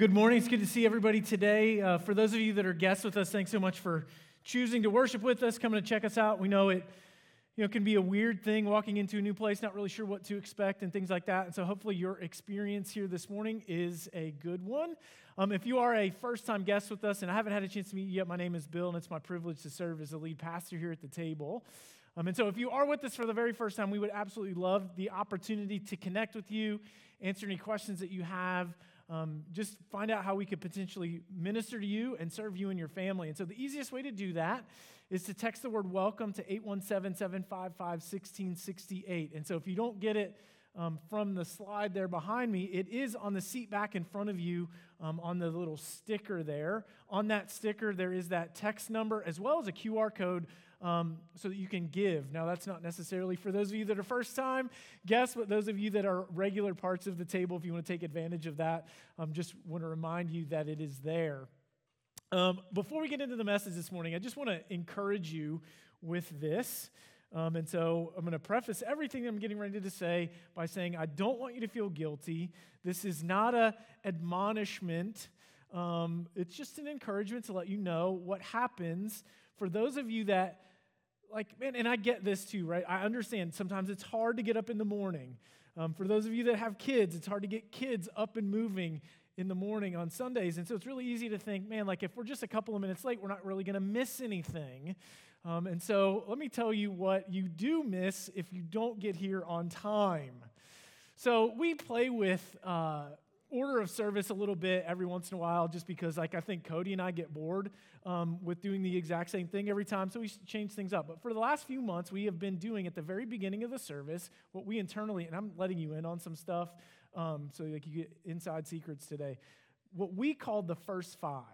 Good morning. It's good to see everybody today. Uh, for those of you that are guests with us, thanks so much for choosing to worship with us, coming to check us out. We know it you know, can be a weird thing walking into a new place, not really sure what to expect and things like that. And so hopefully your experience here this morning is a good one. Um, if you are a first time guest with us, and I haven't had a chance to meet you yet, my name is Bill, and it's my privilege to serve as the lead pastor here at the table. Um, and so if you are with us for the very first time, we would absolutely love the opportunity to connect with you, answer any questions that you have um, just find out how we could potentially minister to you and serve you and your family. And so the easiest way to do that is to text the word welcome to 817 755 1668. And so if you don't get it, um, from the slide there behind me, it is on the seat back in front of you um, on the little sticker there. On that sticker, there is that text number as well as a QR code um, so that you can give. Now, that's not necessarily for those of you that are first time guests, but those of you that are regular parts of the table, if you want to take advantage of that, um, just want to remind you that it is there. Um, before we get into the message this morning, I just want to encourage you with this. Um, and so I'm going to preface everything I'm getting ready to say by saying I don't want you to feel guilty. This is not a admonishment. Um, it's just an encouragement to let you know what happens for those of you that like, man, and I get this too, right? I understand sometimes it's hard to get up in the morning. Um, for those of you that have kids, it's hard to get kids up and moving in the morning on Sundays. And so it's really easy to think, man, like if we're just a couple of minutes late, we're not really going to miss anything. Um, and so let me tell you what you do miss if you don't get here on time. So we play with uh, order of service a little bit every once in a while just because like i think cody and i get bored um, with doing the exact same thing every time so we change things up. But for the last few months we have been doing at the very beginning of the service what we internally and i'm letting you in on some stuff um, so like you get inside secrets today what we called the first five.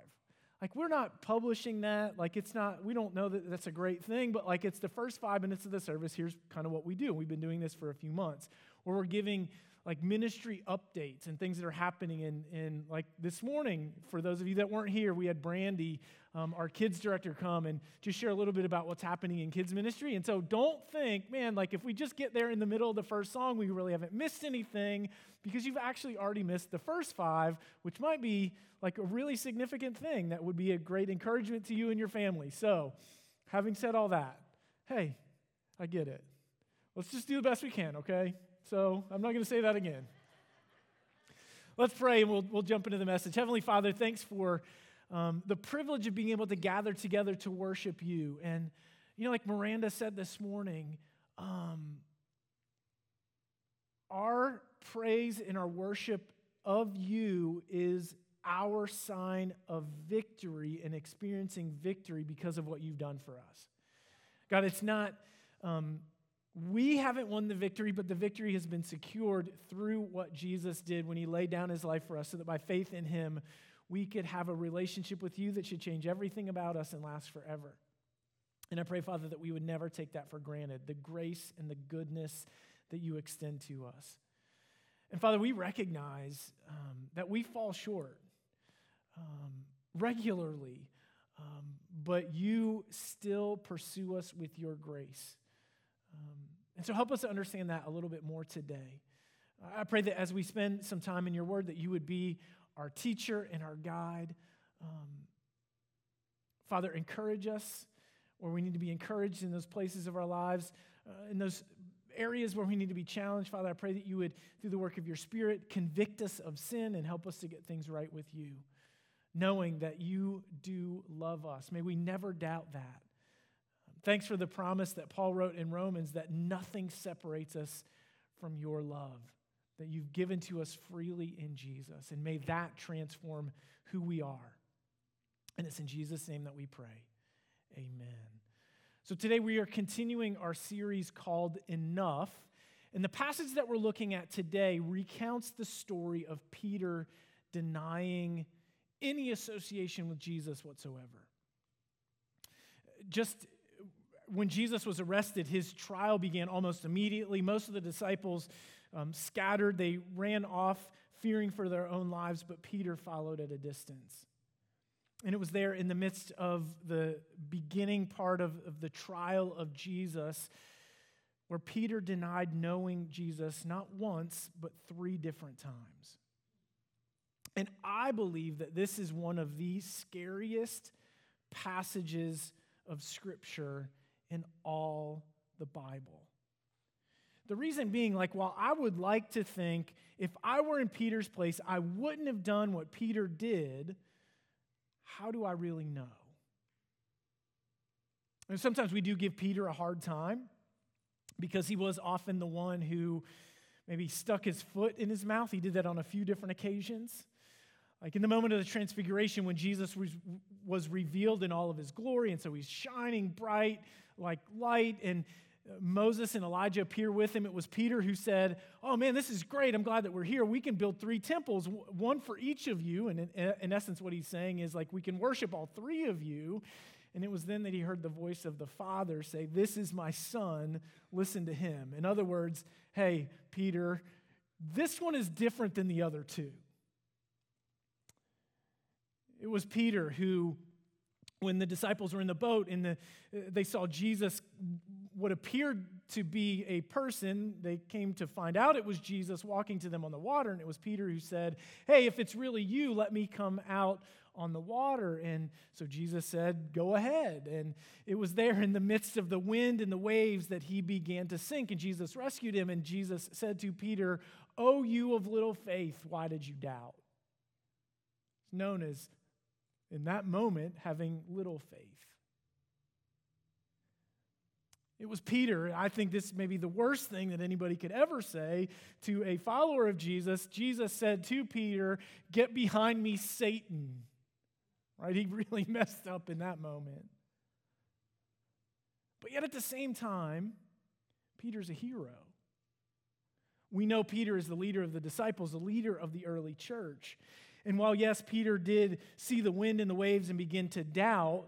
Like we're not publishing that like it's not we don't know that that's a great thing but like it's the first five minutes of the service here's kind of what we do we've been doing this for a few months where we're giving like ministry updates and things that are happening. And, like this morning, for those of you that weren't here, we had Brandy, um, our kids director, come and just share a little bit about what's happening in kids ministry. And so don't think, man, like if we just get there in the middle of the first song, we really haven't missed anything because you've actually already missed the first five, which might be like a really significant thing that would be a great encouragement to you and your family. So, having said all that, hey, I get it. Let's just do the best we can, okay? So I'm not going to say that again. Let's pray and we'll, we'll jump into the message. Heavenly Father, thanks for um, the privilege of being able to gather together to worship you. And, you know, like Miranda said this morning, um, our praise and our worship of you is our sign of victory and experiencing victory because of what you've done for us. God, it's not. Um, we haven't won the victory, but the victory has been secured through what Jesus did when he laid down his life for us, so that by faith in him, we could have a relationship with you that should change everything about us and last forever. And I pray, Father, that we would never take that for granted the grace and the goodness that you extend to us. And Father, we recognize um, that we fall short um, regularly, um, but you still pursue us with your grace. And so help us understand that a little bit more today. I pray that as we spend some time in your word, that you would be our teacher and our guide. Um, Father, encourage us where we need to be encouraged in those places of our lives, uh, in those areas where we need to be challenged. Father, I pray that you would, through the work of your Spirit, convict us of sin and help us to get things right with you, knowing that you do love us. May we never doubt that. Thanks for the promise that Paul wrote in Romans that nothing separates us from your love, that you've given to us freely in Jesus. And may that transform who we are. And it's in Jesus' name that we pray. Amen. So today we are continuing our series called Enough. And the passage that we're looking at today recounts the story of Peter denying any association with Jesus whatsoever. Just when Jesus was arrested, his trial began almost immediately. Most of the disciples um, scattered, they ran off, fearing for their own lives, but Peter followed at a distance. And it was there in the midst of the beginning part of, of the trial of Jesus where Peter denied knowing Jesus not once, but three different times. And I believe that this is one of the scariest passages of Scripture in all the Bible. The reason being, like, while I would like to think if I were in Peter's place, I wouldn't have done what Peter did, how do I really know? And sometimes we do give Peter a hard time because he was often the one who maybe stuck his foot in his mouth. He did that on a few different occasions. Like in the moment of the transfiguration, when Jesus was, was revealed in all of his glory, and so he's shining bright like light, and uh, Moses and Elijah appear with him. It was Peter who said, Oh man, this is great. I'm glad that we're here. We can build three temples, one for each of you. And in, in essence, what he's saying is like, we can worship all three of you. And it was then that he heard the voice of the Father say, This is my son, listen to him. In other words, hey, Peter, this one is different than the other two. It was Peter who, when the disciples were in the boat and the, they saw Jesus, what appeared to be a person, they came to find out it was Jesus walking to them on the water. And it was Peter who said, Hey, if it's really you, let me come out on the water. And so Jesus said, Go ahead. And it was there in the midst of the wind and the waves that he began to sink. And Jesus rescued him. And Jesus said to Peter, O you of little faith, why did you doubt? It's known as in that moment having little faith. It was Peter. I think this may be the worst thing that anybody could ever say to a follower of Jesus. Jesus said to Peter, Get behind me, Satan. Right? He really messed up in that moment. But yet at the same time, Peter's a hero. We know Peter is the leader of the disciples, the leader of the early church. And while, yes, Peter did see the wind and the waves and begin to doubt,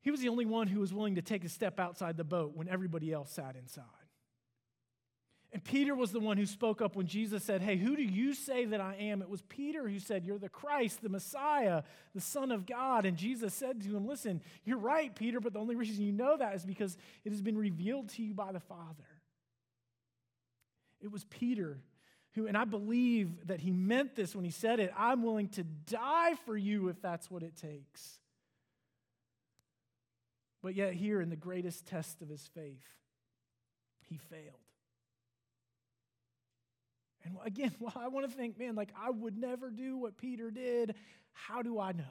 he was the only one who was willing to take a step outside the boat when everybody else sat inside. And Peter was the one who spoke up when Jesus said, Hey, who do you say that I am? It was Peter who said, You're the Christ, the Messiah, the Son of God. And Jesus said to him, Listen, you're right, Peter, but the only reason you know that is because it has been revealed to you by the Father. It was Peter who, and I believe that he meant this when he said it I'm willing to die for you if that's what it takes. But yet, here in the greatest test of his faith, he failed. And again, I want to think, man, like I would never do what Peter did. How do I know?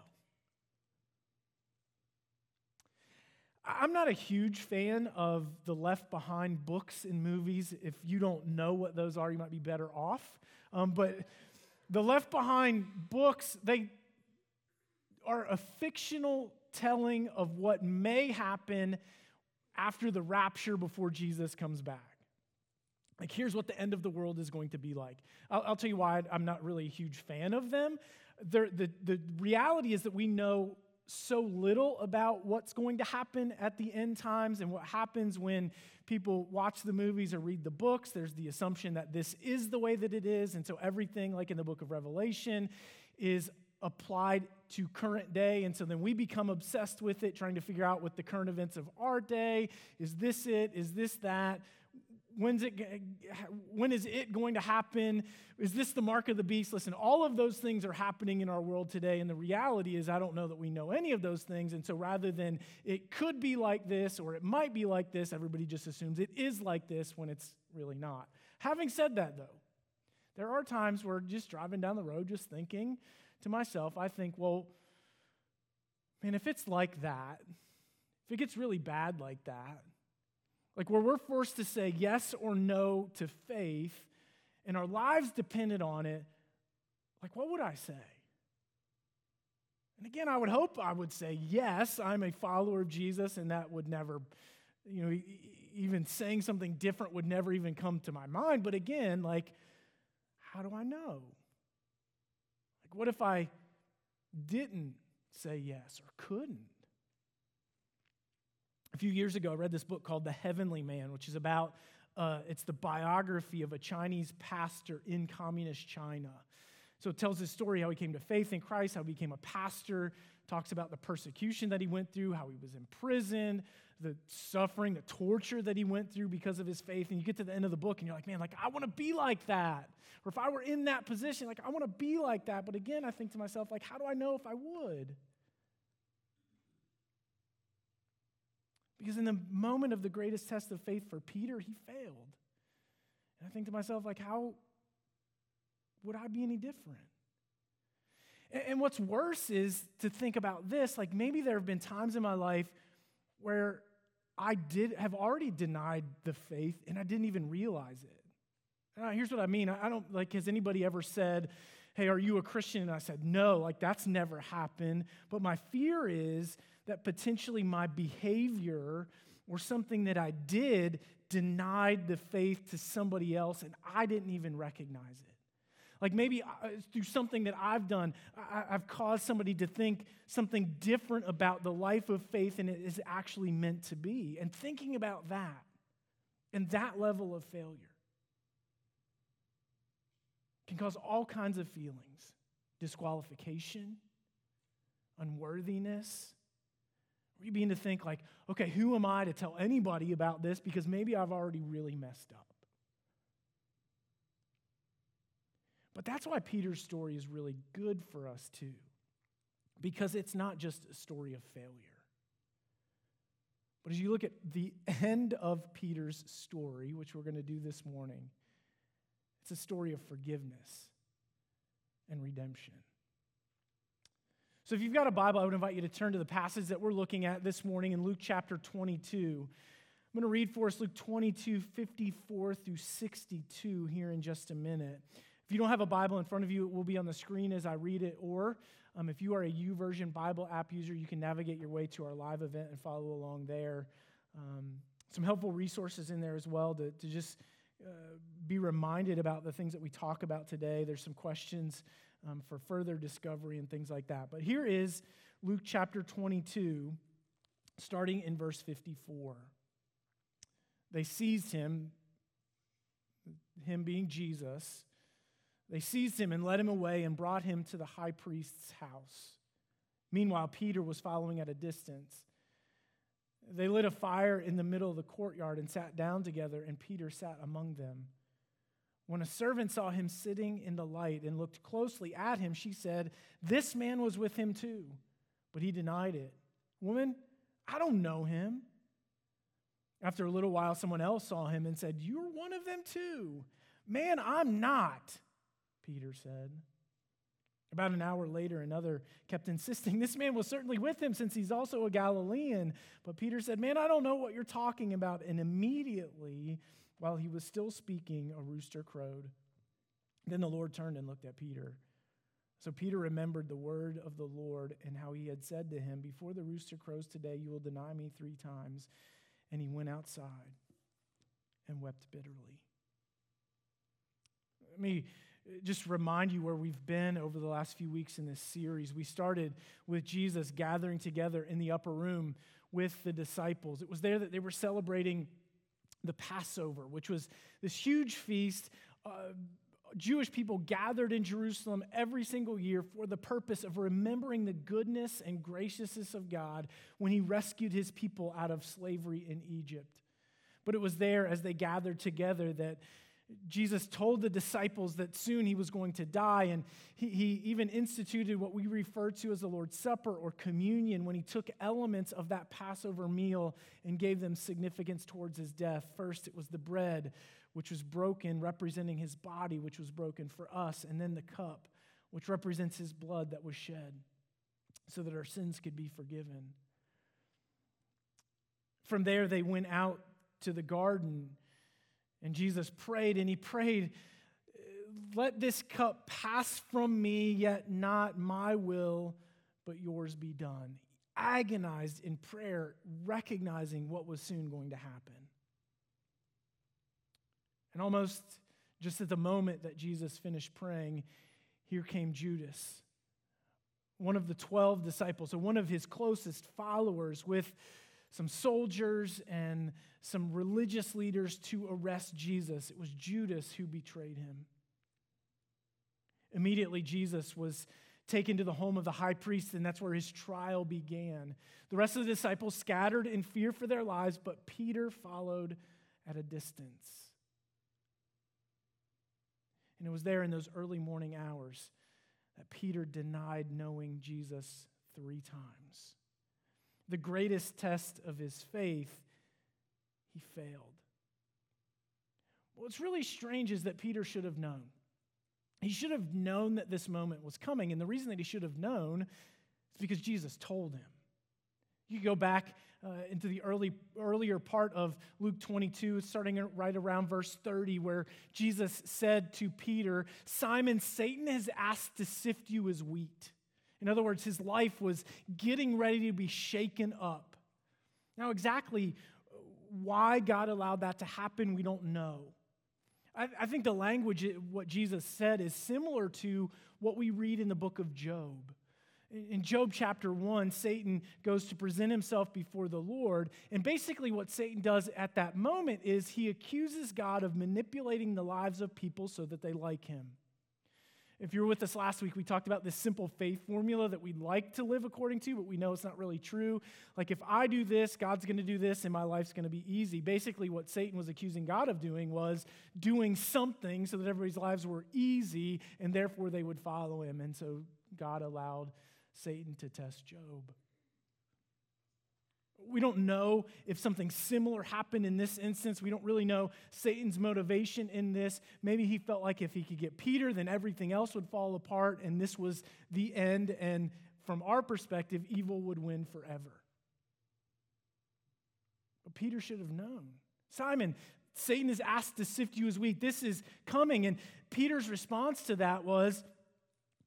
I'm not a huge fan of the left behind books and movies. If you don't know what those are, you might be better off. Um, but the left behind books, they are a fictional telling of what may happen after the rapture before Jesus comes back. Like, here's what the end of the world is going to be like. I'll, I'll tell you why I'm not really a huge fan of them. The, the, the reality is that we know so little about what's going to happen at the end times and what happens when people watch the movies or read the books. There's the assumption that this is the way that it is. And so everything, like in the book of Revelation, is applied to current day. And so then we become obsessed with it, trying to figure out what the current events of our day is this it? Is this that? When's it, when is it going to happen? Is this the mark of the beast? Listen, all of those things are happening in our world today. And the reality is, I don't know that we know any of those things. And so rather than it could be like this or it might be like this, everybody just assumes it is like this when it's really not. Having said that, though, there are times where just driving down the road, just thinking to myself, I think, well, man, if it's like that, if it gets really bad like that, like where we're forced to say yes or no to faith and our lives depended on it, like what would I say? And again, I would hope I would say, yes, I'm a follower of Jesus, and that would never, you know, even saying something different would never even come to my mind. But again, like, how do I know? Like, what if I didn't say yes or couldn't? A few years ago, I read this book called The Heavenly Man, which is about, uh, it's the biography of a Chinese pastor in communist China. So it tells his story how he came to faith in Christ, how he became a pastor, talks about the persecution that he went through, how he was imprisoned, the suffering, the torture that he went through because of his faith. And you get to the end of the book and you're like, man, like I want to be like that. Or if I were in that position, like I want to be like that. But again, I think to myself, like, how do I know if I would? Because in the moment of the greatest test of faith for Peter, he failed. And I think to myself, like, how would I be any different? And what's worse is to think about this like maybe there have been times in my life where I did have already denied the faith and I didn't even realize it. Now, here's what I mean. I don't like, has anybody ever said, Hey, are you a Christian? And I said, No, like that's never happened. But my fear is that potentially my behavior or something that I did denied the faith to somebody else and I didn't even recognize it. Like maybe uh, through something that I've done, I've caused somebody to think something different about the life of faith and it is actually meant to be. And thinking about that and that level of failure can cause all kinds of feelings disqualification, unworthiness. Or you begin to think, like, okay, who am I to tell anybody about this because maybe I've already really messed up. But that's why Peter's story is really good for us, too, because it's not just a story of failure. But as you look at the end of Peter's story, which we're going to do this morning, it's a story of forgiveness and redemption. So if you've got a Bible, I would invite you to turn to the passage that we're looking at this morning in Luke chapter 22. I'm going to read for us Luke 22, 54 through 62 here in just a minute. If you don't have a Bible in front of you, it will be on the screen as I read it. Or um, if you are a YouVersion Bible app user, you can navigate your way to our live event and follow along there. Um, some helpful resources in there as well to, to just be reminded about the things that we talk about today. There's some questions um, for further discovery and things like that. But here is Luke chapter 22, starting in verse 54. They seized him, him being Jesus they seized him and led him away and brought him to the high priest's house. Meanwhile, Peter was following at a distance. They lit a fire in the middle of the courtyard and sat down together, and Peter sat among them. When a servant saw him sitting in the light and looked closely at him, she said, This man was with him too. But he denied it. Woman, I don't know him. After a little while, someone else saw him and said, You're one of them too. Man, I'm not. Peter said. About an hour later, another kept insisting, This man was certainly with him since he's also a Galilean. But Peter said, Man, I don't know what you're talking about. And immediately, while he was still speaking, a rooster crowed. Then the Lord turned and looked at Peter. So Peter remembered the word of the Lord and how he had said to him, Before the rooster crows today, you will deny me three times. And he went outside and wept bitterly. Let me just remind you where we've been over the last few weeks in this series. We started with Jesus gathering together in the upper room with the disciples. It was there that they were celebrating the Passover, which was this huge feast. Uh, Jewish people gathered in Jerusalem every single year for the purpose of remembering the goodness and graciousness of God when He rescued His people out of slavery in Egypt. But it was there as they gathered together that Jesus told the disciples that soon he was going to die, and he, he, even instituted what we refer to as the Lord's Supper or communion when he took elements of that Passover meal and gave them significance towards his death. First, it was the bread, which was broken, representing his body, which was broken for us, and then the cup, which represents his blood that was shed so that our sins could be forgiven. From there, they went out to the garden and Jesus prayed, and he prayed, Let this cup pass from me, yet not my will, but yours be done. Agonized in prayer, recognizing what was soon going to happen. And almost just at the moment that Jesus finished praying, here came Judas, one of the 12 disciples, so one of his closest followers, with some soldiers and some religious leaders to arrest Jesus. It was Judas who betrayed him. Immediately, Jesus was taken to the home of the high priest, and that's where his trial began. The rest of the disciples scattered in fear for their lives, but Peter followed at a distance. And it was there in those early morning hours that Peter denied knowing Jesus three times. The greatest test of his faith, he failed. What's really strange is that Peter should have known. He should have known that this moment was coming. And the reason that he should have known is because Jesus told him. You go back uh, into the early, earlier part of Luke 22, starting right around verse 30, where Jesus said to Peter, Simon, Satan has asked to sift you as wheat. In other words, his life was getting ready to be shaken up. Now, exactly why God allowed that to happen, we don't know. I, I think the language, what Jesus said, is similar to what we read in the book of Job. In Job chapter 1, Satan goes to present himself before the Lord. And basically, what Satan does at that moment is he accuses God of manipulating the lives of people so that they like him. If you were with us last week, we talked about this simple faith formula that we'd like to live according to, but we know it's not really true. Like, if I do this, God's going to do this, and my life's going to be easy. Basically, what Satan was accusing God of doing was doing something so that everybody's lives were easy, and therefore they would follow him. And so God allowed Satan to test Job. We don't know if something similar happened in this instance. We don't really know Satan's motivation in this. Maybe he felt like if he could get Peter, then everything else would fall apart, and this was the end. And from our perspective, evil would win forever. But Peter should have known. Simon, Satan is asked to sift you as wheat. This is coming. And Peter's response to that was,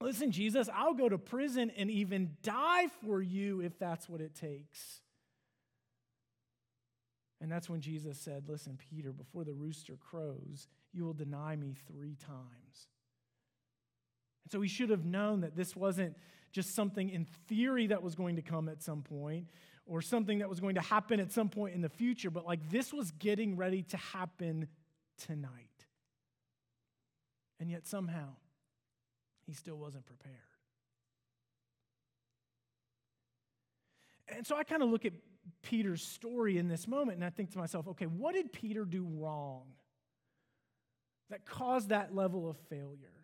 Listen, Jesus, I'll go to prison and even die for you if that's what it takes. And that's when Jesus said, Listen, Peter, before the rooster crows, you will deny me three times. And so he should have known that this wasn't just something in theory that was going to come at some point or something that was going to happen at some point in the future, but like this was getting ready to happen tonight. And yet somehow he still wasn't prepared. And so I kind of look at Peter's story in this moment, and I think to myself, okay, what did Peter do wrong that caused that level of failure?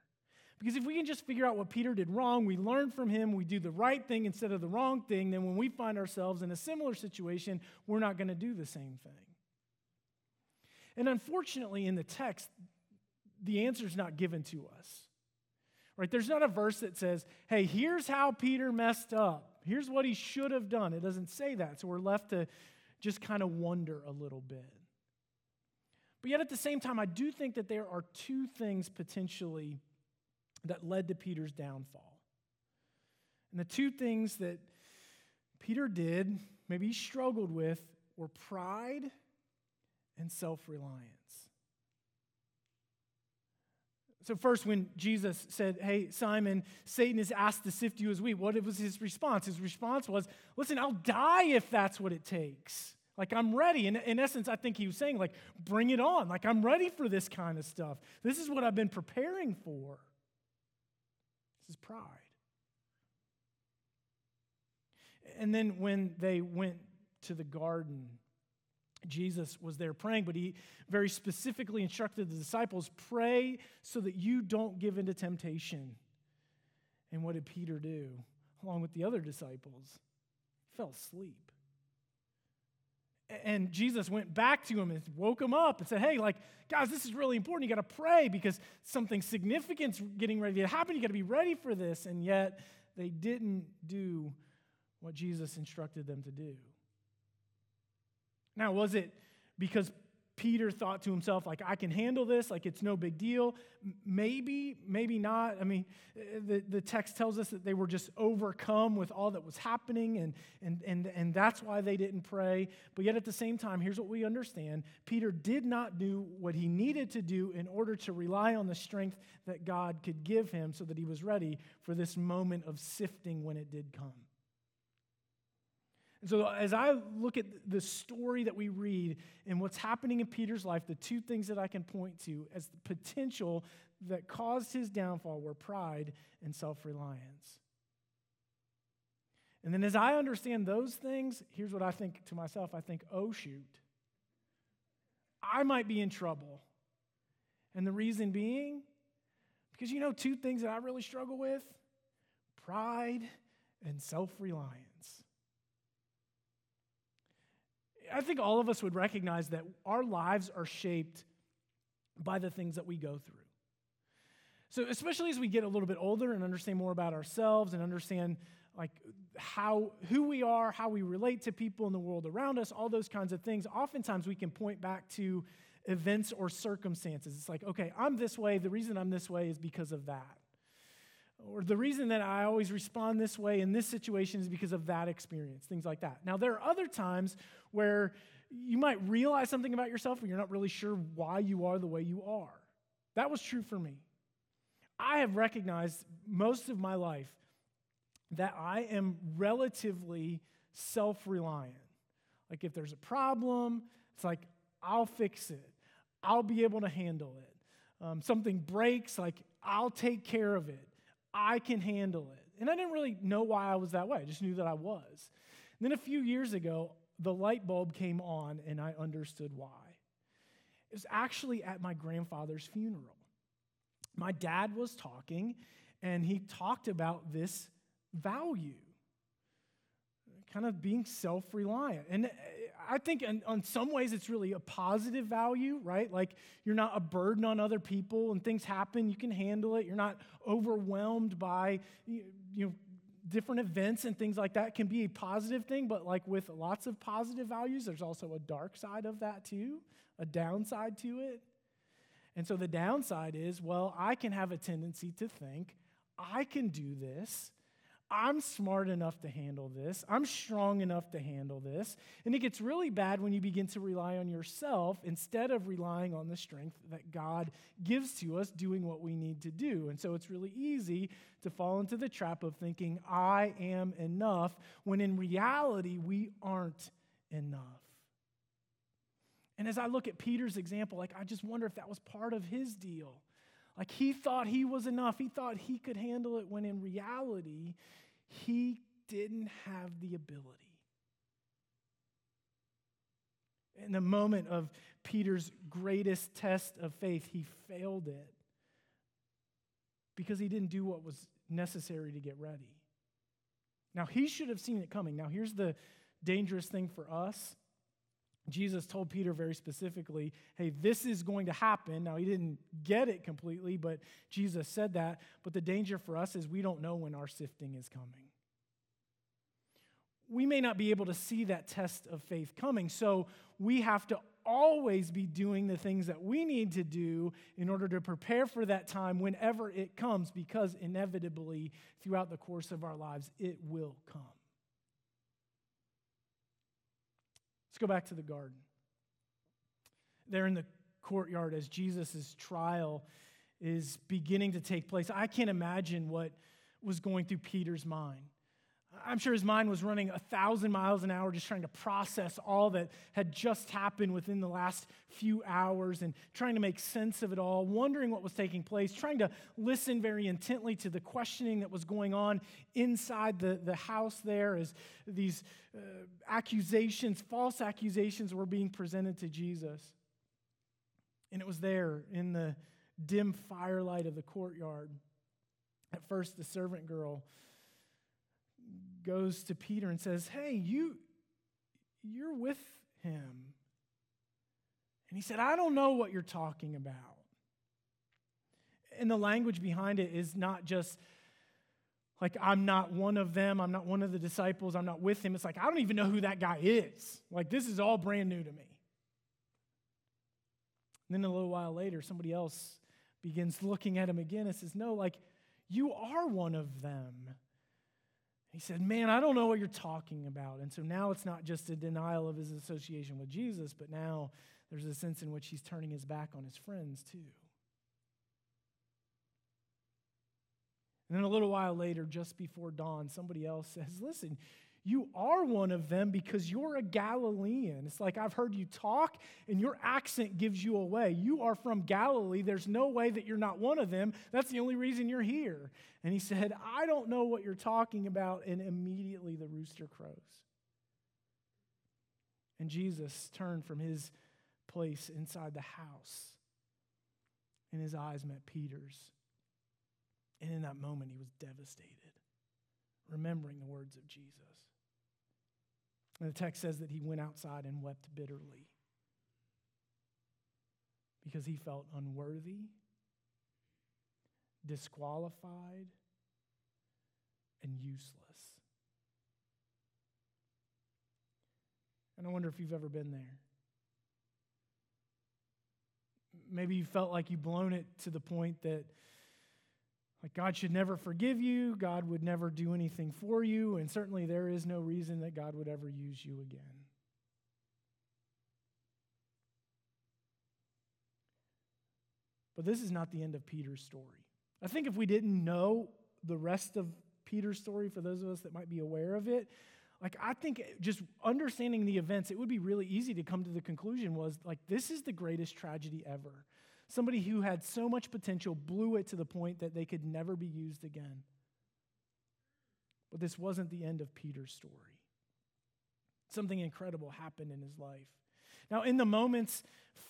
Because if we can just figure out what Peter did wrong, we learn from him, we do the right thing instead of the wrong thing, then when we find ourselves in a similar situation, we're not going to do the same thing. And unfortunately, in the text, the answer is not given to us. Right? There's not a verse that says, hey, here's how Peter messed up. Here's what he should have done. It doesn't say that. So we're left to just kind of wonder a little bit. But yet at the same time, I do think that there are two things potentially that led to Peter's downfall. And the two things that Peter did, maybe he struggled with, were pride and self reliance. So, first, when Jesus said, Hey, Simon, Satan has asked to sift you as wheat, what was his response? His response was, Listen, I'll die if that's what it takes. Like, I'm ready. And in essence, I think he was saying, like, bring it on. Like, I'm ready for this kind of stuff. This is what I've been preparing for. This is pride. And then when they went to the garden, Jesus was there praying, but he very specifically instructed the disciples pray so that you don't give into temptation. And what did Peter do along with the other disciples? He fell asleep. And Jesus went back to him and woke him up and said, Hey, like, guys, this is really important. You got to pray because something significant's getting ready to happen. You got to be ready for this. And yet, they didn't do what Jesus instructed them to do. Now, was it because Peter thought to himself, like, I can handle this, like, it's no big deal. Maybe, maybe not. I mean, eh, the, the text tells us that they were just overcome with all that was happening, and, and, and, and that's why they didn't pray. But yet, at the same time, here's what we understand Peter did not do what he needed to do in order to rely on the strength that God could give him so that he was ready for this moment of sifting when it did come. So, as I look at the story that we read and what's happening in Peter's life, the two things that I can point to as the potential that caused his downfall were pride and self reliance. And then, as I understand those things, here's what I think to myself I think, oh, shoot, I might be in trouble. And the reason being, because you know, two things that I really struggle with pride and self reliance. I think all of us would recognize that our lives are shaped by the things that we go through. So, especially as we get a little bit older and understand more about ourselves and understand like how who we are, how we relate to people in the world around us, all those kinds of things, oftentimes we can point back to events or circumstances. It's like, okay, I'm this way. The reason I'm this way is because of that. Or the reason that I always respond this way in this situation is because of that experience, things like that. Now, there are other times where you might realize something about yourself and you're not really sure why you are the way you are. That was true for me. I have recognized most of my life that I am relatively self reliant. Like, if there's a problem, it's like, I'll fix it, I'll be able to handle it. Um, something breaks, like, I'll take care of it, I can handle it. And I didn't really know why I was that way, I just knew that I was. And then a few years ago, the light bulb came on and I understood why. It was actually at my grandfather's funeral. My dad was talking and he talked about this value kind of being self reliant. And I think in, in, some ways it's really a positive value, right? Like you're not a burden on other people and things happen, you can handle it. You're not overwhelmed by, you know, different events and things like that can be a positive thing, but like with lots of positive values, there's also a dark side of that too, a downside to it. And so the downside is, well, I can have a tendency to think, I can do this. I'm smart enough to handle this. I'm strong enough to handle this. And it gets really bad when you begin to rely on yourself instead of relying on the strength that God gives to us doing what we need to do. And so it's really easy to fall into the trap of thinking, I am enough, when in reality, we aren't enough. And as I look at Peter's example, like I just wonder if that was part of his deal. Like he thought he was enough. He thought he could handle it when in reality, he didn't have the ability. In the moment of Peter's greatest test of faith, he failed it because he didn't do what was necessary to get ready. Now, he should have seen it coming. Now, here's the dangerous thing for us Jesus told Peter very specifically, hey, this is going to happen. Now, he didn't get it completely, but Jesus said that. But the danger for us is we don't know when our sifting is coming. We may not be able to see that test of faith coming, so we have to always be doing the things that we need to do in order to prepare for that time whenever it comes, because inevitably, throughout the course of our lives, it will come. Let's go back to the garden. There in the courtyard, as Jesus' trial is beginning to take place, I can't imagine what was going through Peter's mind. I'm sure his mind was running a thousand miles an hour just trying to process all that had just happened within the last few hours and trying to make sense of it all, wondering what was taking place, trying to listen very intently to the questioning that was going on inside the, the house there as these uh, accusations, false accusations, were being presented to Jesus. And it was there in the dim firelight of the courtyard. At first, the servant girl goes to Peter and says, Hey, you, you're with him. And he said, I don't know what you're talking about. And the language behind it is not just like, I'm not one of them, I'm not one of the disciples, I'm not with him. It's like, I don't even know who that guy is. Like, this is all brand new to me. And then a little while later, somebody else begins looking at him again and says, No, like, you are one of them. He said, Man, I don't know what you're talking about. And so now it's not just a denial of his association with Jesus, but now there's a sense in which he's turning his back on his friends too. And then a little while later, just before dawn, somebody else says, Listen, You are one of them because you're a Galilean. It's like I've heard you talk, and your accent gives you away. You are from Galilee. There's no way that you're not one of them. That's the only reason you're here. And he said, I don't know what you're talking about. And immediately the rooster crows. And Jesus turned from his place inside the house, and his eyes met Peter's. And in that moment, he was devastated, remembering the words of Jesus. And the text says that he went outside and wept bitterly because he felt unworthy, disqualified, and useless. And I wonder if you've ever been there. Maybe you felt like you've blown it to the point that like God should never forgive you, God would never do anything for you, and certainly there is no reason that God would ever use you again. But this is not the end of Peter's story. I think if we didn't know the rest of Peter's story, for those of us that might be aware of it, like I think just understanding the events, it would be really easy to come to the conclusion was like this is the greatest tragedy ever. Somebody who had so much potential blew it to the point that they could never be used again. But this wasn't the end of Peter's story. Something incredible happened in his life. Now, in the moments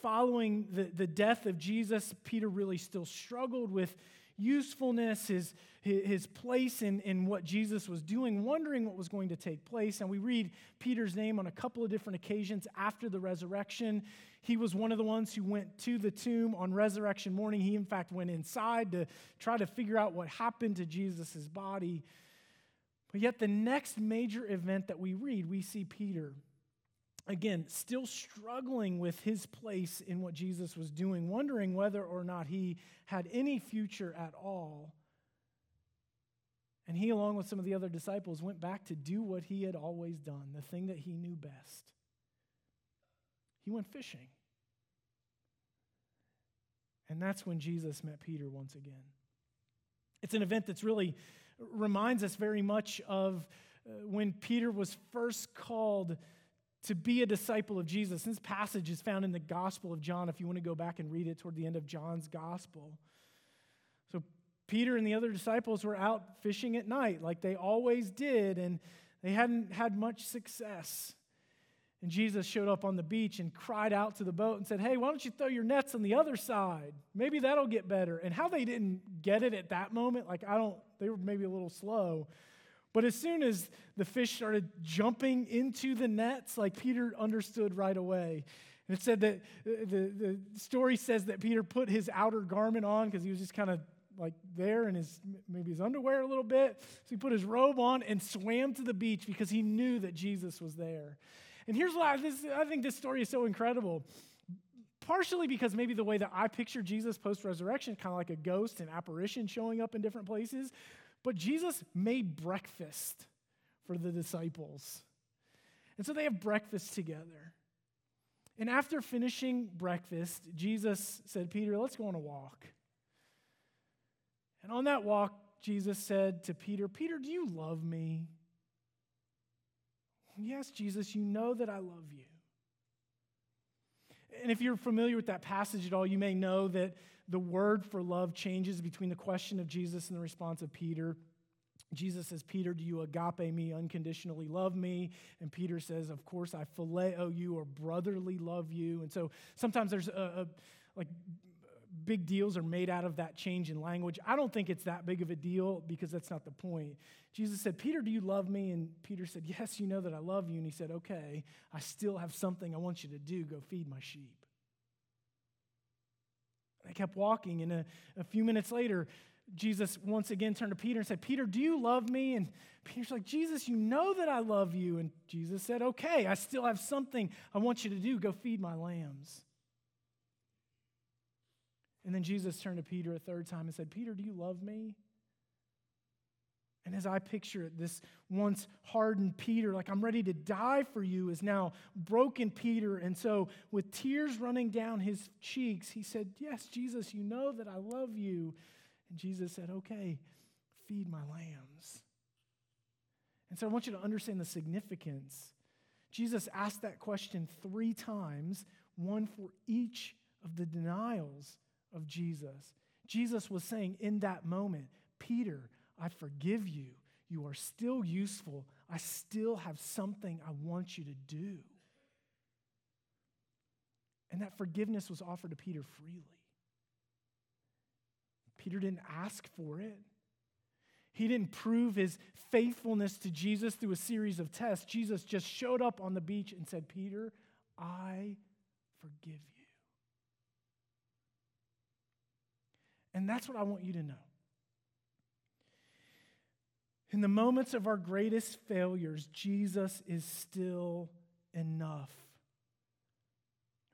following the, the death of Jesus, Peter really still struggled with usefulness, his, his place in, in what Jesus was doing, wondering what was going to take place. And we read Peter's name on a couple of different occasions after the resurrection. He was one of the ones who went to the tomb on resurrection morning. He, in fact, went inside to try to figure out what happened to Jesus' body. But yet, the next major event that we read, we see Peter again, still struggling with his place in what Jesus was doing, wondering whether or not he had any future at all. And he, along with some of the other disciples, went back to do what he had always done, the thing that he knew best. He went fishing. And that's when Jesus met Peter once again. It's an event that's really reminds us very much of uh, when Peter was first called to be a disciple of Jesus. This passage is found in the Gospel of John, if you want to go back and read it toward the end of John's Gospel. So, Peter and the other disciples were out fishing at night, like they always did, and they hadn't had much success. And Jesus showed up on the beach and cried out to the boat and said, Hey, why don't you throw your nets on the other side? Maybe that'll get better. And how they didn't get it at that moment, like I don't, they were maybe a little slow. But as soon as the fish started jumping into the nets, like Peter understood right away. And it said that uh, the, the story says that Peter put his outer garment on because he was just kind of like there in his maybe his underwear a little bit. So he put his robe on and swam to the beach because he knew that Jesus was there. And here's why this, I think this story is so incredible. Partially because maybe the way that I picture Jesus post resurrection, kind of like a ghost, and apparition showing up in different places. But Jesus made breakfast for the disciples. And so they have breakfast together. And after finishing breakfast, Jesus said, Peter, let's go on a walk. And on that walk, Jesus said to Peter, Peter, do you love me? Yes, Jesus, you know that I love you. And if you're familiar with that passage at all, you may know that the word for love changes between the question of Jesus and the response of Peter. Jesus says, Peter, do you agape me, unconditionally love me? And Peter says, Of course, I phileo you or brotherly love you. And so sometimes there's a, a, like big deals are made out of that change in language. I don't think it's that big of a deal because that's not the point. Jesus said, Peter, do you love me? And Peter said, Yes, you know that I love you. And he said, Okay, I still have something I want you to do. Go feed my sheep. Kept walking, and a, a few minutes later, Jesus once again turned to Peter and said, Peter, do you love me? And Peter's like, Jesus, you know that I love you. And Jesus said, Okay, I still have something I want you to do. Go feed my lambs. And then Jesus turned to Peter a third time and said, Peter, do you love me? And as I picture it, this once hardened Peter, like I'm ready to die for you, is now broken Peter. And so, with tears running down his cheeks, he said, Yes, Jesus, you know that I love you. And Jesus said, Okay, feed my lambs. And so I want you to understand the significance. Jesus asked that question three times, one for each of the denials of Jesus. Jesus was saying in that moment, Peter, I forgive you. You are still useful. I still have something I want you to do. And that forgiveness was offered to Peter freely. Peter didn't ask for it. He didn't prove his faithfulness to Jesus through a series of tests. Jesus just showed up on the beach and said, Peter, I forgive you. And that's what I want you to know. In the moments of our greatest failures, Jesus is still enough.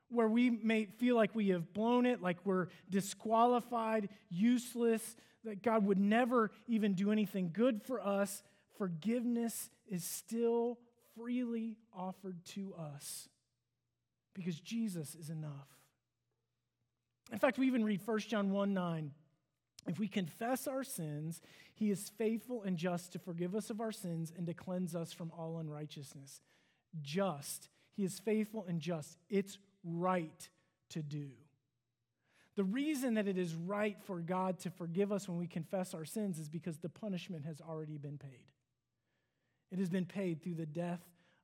Where we may feel like we have blown it, like we're disqualified, useless, that God would never even do anything good for us, forgiveness is still freely offered to us because Jesus is enough. In fact, we even read 1 John 1 9. If we confess our sins, he is faithful and just to forgive us of our sins and to cleanse us from all unrighteousness. Just. He is faithful and just. It's right to do. The reason that it is right for God to forgive us when we confess our sins is because the punishment has already been paid. It has been paid through the death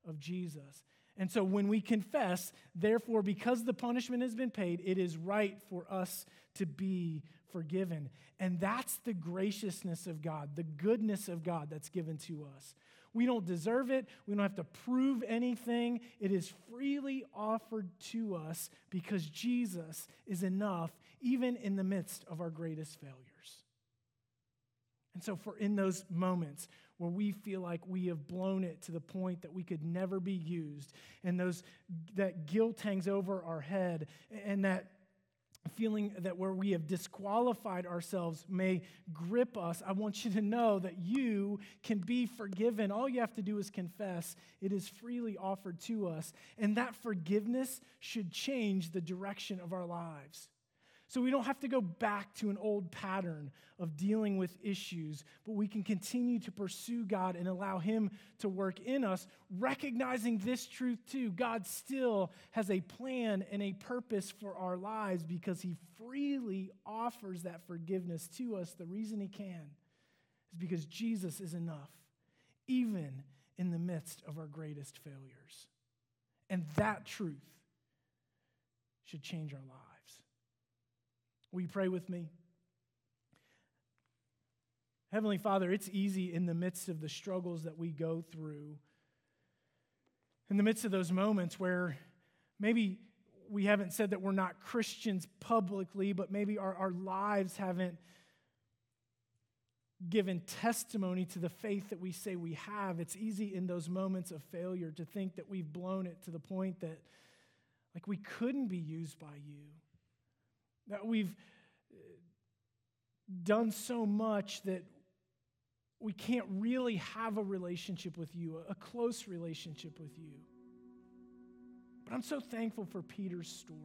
of Jesus. And so when we confess, therefore, because the punishment has been paid, it is right for us to be forgiven. And that's the graciousness of God, the goodness of God that's given to us. We don't deserve it. We don't have to prove anything. It is freely offered to us because Jesus is enough, even in the midst of our greatest failures. And so, for in those moments where we feel like we have blown it to the point that we could never be used, and those, that guilt hangs over our head, and that feeling that where we have disqualified ourselves may grip us, I want you to know that you can be forgiven. All you have to do is confess. It is freely offered to us. And that forgiveness should change the direction of our lives. So we don't have to go back to an old pattern of dealing with issues, but we can continue to pursue God and allow Him to work in us, recognizing this truth too. God still has a plan and a purpose for our lives because He freely offers that forgiveness to us. The reason He can is because Jesus is enough, even in the midst of our greatest failures. And that truth should change our lives. Will you pray with me? Heavenly Father, it's easy in the midst of the struggles that we go through, in the midst of those moments where maybe we haven't said that we're not Christians publicly, but maybe our, our lives haven't given testimony to the faith that we say we have. It's easy in those moments of failure to think that we've blown it to the point that, like, we couldn't be used by you that we've uh, done so much that we can't really have a relationship with you, a close relationship with you. But I'm so thankful for Peter's story.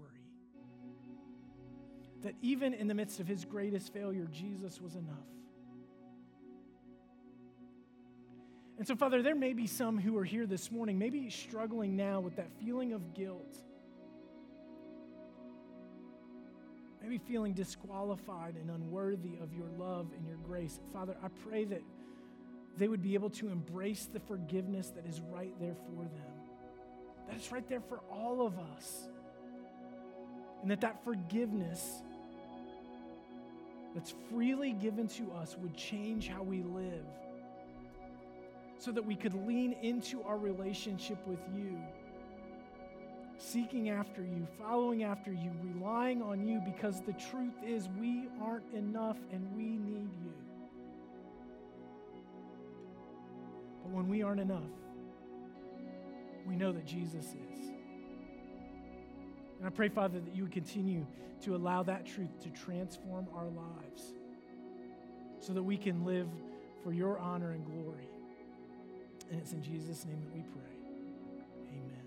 That even in the midst of his greatest failure, Jesus was enough. And so, Father, there may be some who are here this morning, maybe struggling now with that feeling of guilt maybe feeling disqualified and unworthy of your love and your grace. Father, I pray that they would be able to embrace the forgiveness that is right there for them, that is right there for all of us. And that that forgiveness that's freely given to us would change how we live so that we could lean into our relationship with you seeking after you, following after you, relying on you because the truth is we aren't enough and we need you. But when we aren't enough, we know that Jesus is. And I pray, Father, that you would continue to allow that truth to transform our lives so that we can live for your honor and glory. And it's in Jesus' name that we pray. Amen.